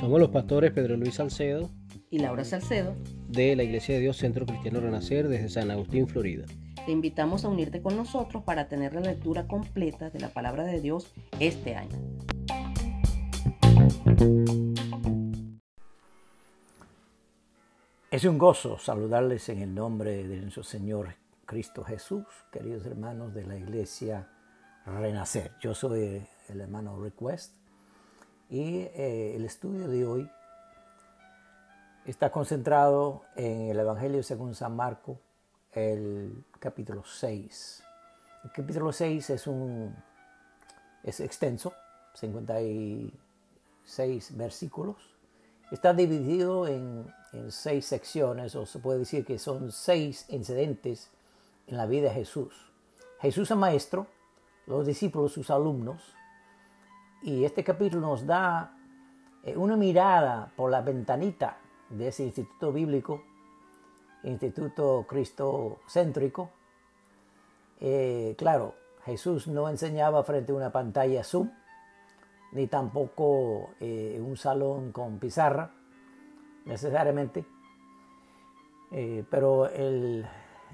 Somos los pastores Pedro Luis Salcedo y Laura Salcedo de la Iglesia de Dios Centro Cristiano Renacer desde San Agustín, Florida. Te invitamos a unirte con nosotros para tener la lectura completa de la palabra de Dios este año. Es un gozo saludarles en el nombre de nuestro Señor Cristo Jesús, queridos hermanos de la Iglesia Renacer. Yo soy el hermano Request y eh, el estudio de hoy está concentrado en el Evangelio según San Marco, el capítulo 6. El capítulo 6 es, un, es extenso, 56 versículos. Está dividido en, en seis secciones, o se puede decir que son seis incidentes en la vida de Jesús. Jesús es maestro, los discípulos sus alumnos, y este capítulo nos da eh, una mirada por la ventanita de ese instituto bíblico, instituto cristocéntrico. Eh, claro, Jesús no enseñaba frente a una pantalla Zoom, ni tampoco eh, un salón con pizarra, necesariamente. pero el,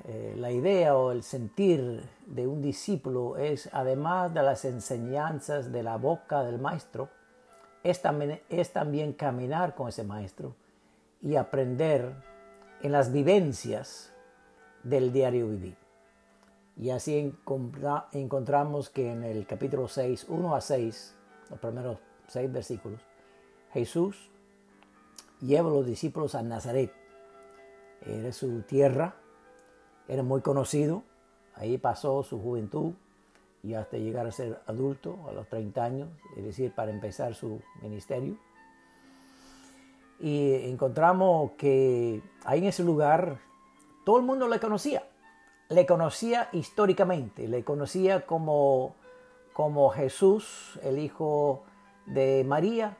eh, la idea o el sentir de un discípulo es, además de las enseñanzas de la boca del maestro, es también, caminar con ese maestro y aprender en las vivencias del diario vivir. Y así encontramos que en el capítulo 6, 1 a 6, los primeros seis versículos, Jesús lleva a los discípulos a Nazaret. Era su tierra, era muy conocido, ahí pasó su juventud y hasta llegar a ser adulto a los 30 años, es decir, para empezar su ministerio. Y encontramos que ahí en ese lugar todo el mundo le conocía, le conocía históricamente, le conocía como, como Jesús, el hijo de María,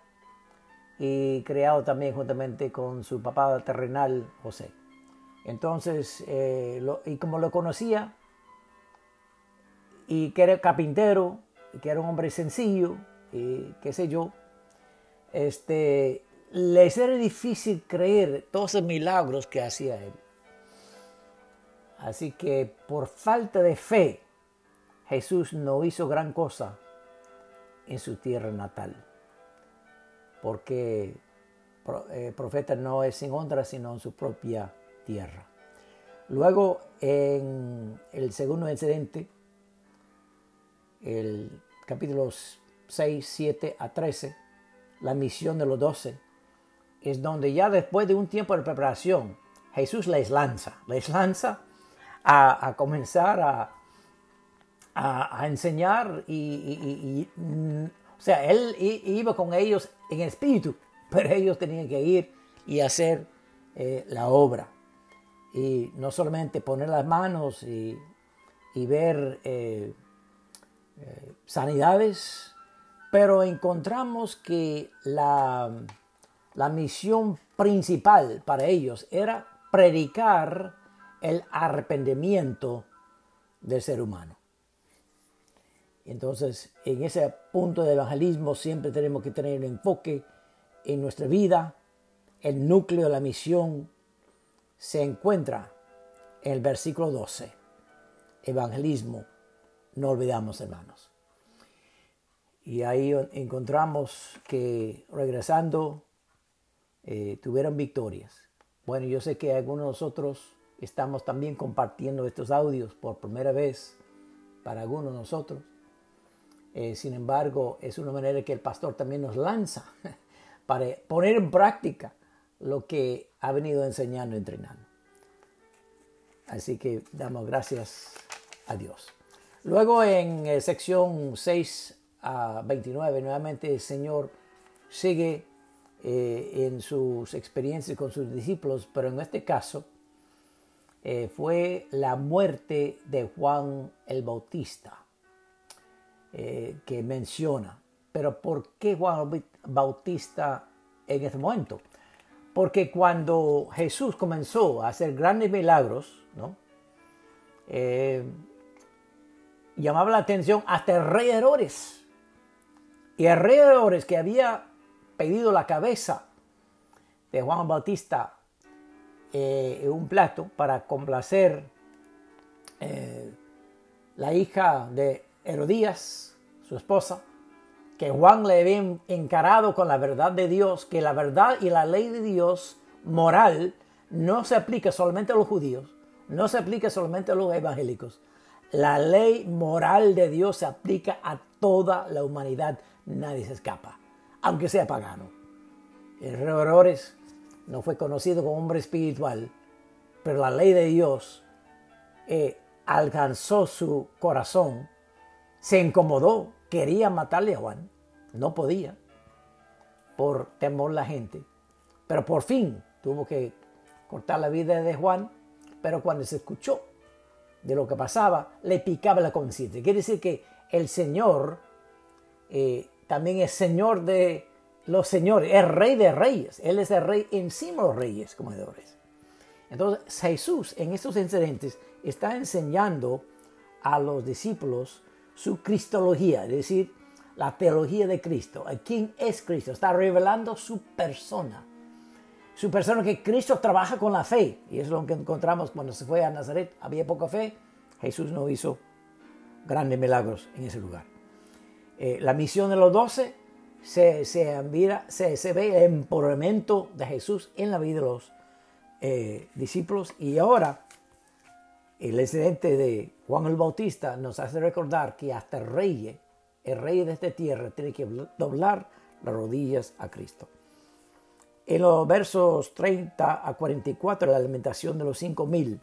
y creado también juntamente con su papá terrenal José. Entonces, eh, y como lo conocía, y que era carpintero, y que era un hombre sencillo, y qué sé yo, este, les era difícil creer todos los milagros que hacía él. Así que por falta de fe, Jesús no hizo gran cosa en su tierra natal. Porque el eh, profeta no es sin honra, sino en su propia tierra. Luego, en el segundo incidente, el capítulo 6, 7 a 13, la misión de los doce, es donde ya después de un tiempo de preparación, Jesús les lanza, les lanza a, comenzar a, a, enseñar y, o sea, él iba con ellos en espíritu, pero ellos tenían que ir y hacer eh, la obra y no solamente poner las manos y, ver eh, eh, sanidades, pero encontramos que la, la misión principal para ellos era predicar el arrepentimiento del ser humano. Entonces, en ese punto de evangelismo siempre tenemos que tener un enfoque en nuestra vida, el núcleo de la misión se encuentra en el versículo 12. Evangelismo, no olvidamos hermanos. Y ahí encontramos que regresando eh, tuvieron victorias. Bueno, yo sé que algunos de nosotros estamos también compartiendo estos audios por primera vez para algunos de nosotros. Eh, sin embargo, es una manera que el pastor también nos lanza para poner en práctica lo que ha venido enseñando y entrenando. Así que damos gracias a Dios. Luego en eh, sección 6 a 29, nuevamente el Señor sigue eh, en sus experiencias con sus discípulos, pero en este caso eh, fue la muerte de Juan el Bautista que menciona. Pero ¿por qué Juan el Bautista en este momento? Porque cuando Jesús comenzó a hacer grandes milagros. Eh, llamaba la atención hasta el rey. Y el rey que había pedido la cabeza de Juan Bautista eh, en un plato para complacer eh, la hija de Herodías, su esposa, que Juan le había encarado con la verdad de Dios, que la verdad y la ley de Dios moral no se aplica solamente a los judíos, no se aplica solamente a los evangélicos. La ley moral de Dios se aplica a toda la humanidad, nadie se escapa, aunque sea pagano. El rey Herodes no fue conocido como hombre espiritual, pero la ley de Dios eh, alcanzó su corazón, se incomodó, quería matarle a Juan, no podía, por temor la gente, pero por fin tuvo que cortar la vida de Juan, pero cuando se escuchó de lo que pasaba, le picaba la conciencia. Quiere decir que el Señor eh, también es Señor de los señores, es Rey de reyes, Él es el Rey encima de los reyes, como Herodes. Entonces Jesús en estos incidentes está enseñando a los discípulos su cristología, es decir, la teología de Cristo, quién es Cristo, está revelando su persona. Su persona que Cristo trabaja con la fe, y es lo que encontramos cuando se fue a Nazaret, había poca fe, Jesús no hizo grandes milagros en ese lugar. Eh, la misión de los doce se, se, se, ve el empoderamiento de Jesús en la vida de los eh, discípulos y ahora el incidente de Juan el Bautista nos hace recordar que hasta el rey, el rey de esta tierra, tiene que doblar las rodillas a Cristo. En los versos 30 a 44, la alimentación de los cinco mil,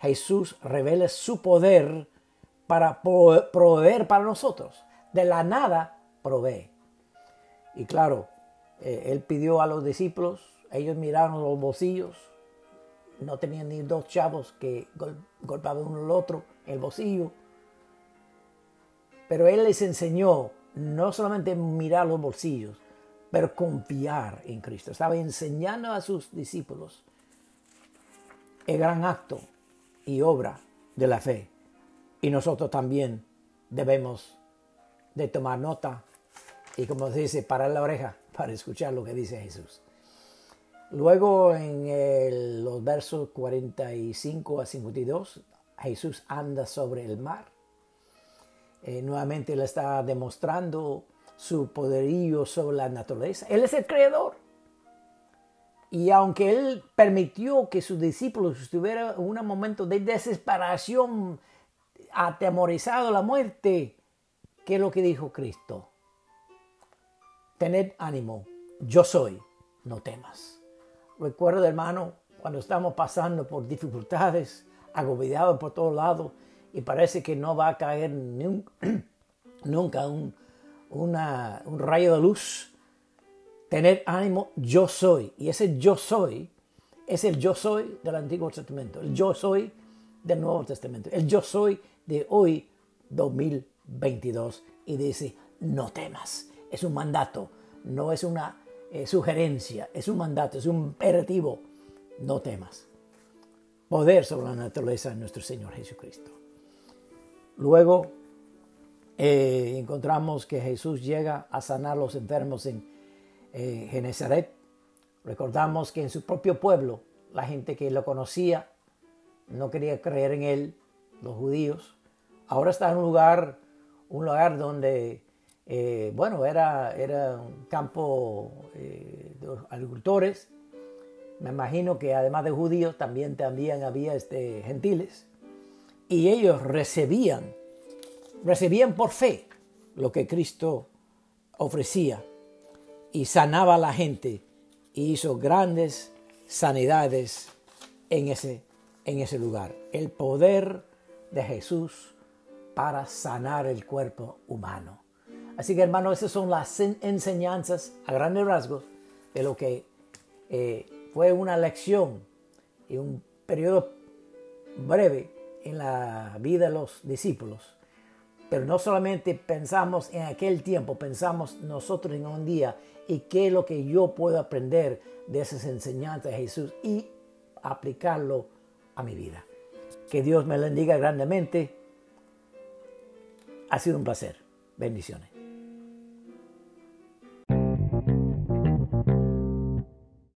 Jesús revela su poder para proveer para nosotros. De la nada provee. Y claro, eh, él pidió a los discípulos, ellos miraron los bolsillos, no tenían ni dos chavos que golpeaban uno al otro el bolsillo. Pero Él les enseñó no solamente mirar los bolsillos, pero confiar en Cristo. Estaba enseñando a sus discípulos el gran acto y obra de la fe. Y nosotros también debemos de tomar nota y como se dice, parar la oreja para escuchar lo que dice Jesús. Luego en los versos 45 a 52, Jesús anda sobre el mar. Eh, nuevamente le está demostrando su poderío sobre la naturaleza. Él es el creador. Y aunque él permitió que sus discípulos estuvieran en un momento de desesperación, atemorizado la muerte, ¿qué es lo que dijo Cristo? Tened ánimo, yo soy, no temas. Recuerda, hermano, cuando estamos pasando por dificultades, agobiados por todos lados, y parece que no va a caer nunca un, un rayo de luz. Tener ánimo, yo soy. Y ese yo soy es el yo soy del Antiguo Testamento, el yo soy del Nuevo Testamento, el yo soy de hoy, 2022. Y dice, no temas. Es un mandato, no es una sugerencia, es un mandato, es un imperativo. No temas. Poder sobre la naturaleza de nuestro Señor Jesucristo. Luego eh, encontramos que Jesús llega a sanar los enfermos en eh, Genezaret. Recordamos que en su propio pueblo, la gente que lo conocía no quería creer en él, los judíos. Ahora está en un lugar, un lugar donde eh, bueno, era, era un campo eh, de agricultores. Me imagino que además de judíos también, había este, gentiles. Y ellos recibían, recibían por fe lo que Cristo ofrecía y sanaba a la gente y hizo grandes sanidades en ese, en ese lugar. El poder de Jesús para sanar el cuerpo humano. Así que hermano, esas son las enseñanzas a grandes rasgos de lo que eh, fue una lección y un periodo breve en la vida de los discípulos. Pero no solamente pensamos en aquel tiempo, pensamos nosotros en un día y qué es lo que yo puedo aprender de esas enseñanzas de Jesús y aplicarlo a mi vida. Que Dios me bendiga grandemente Ha sido un placer. Bendiciones.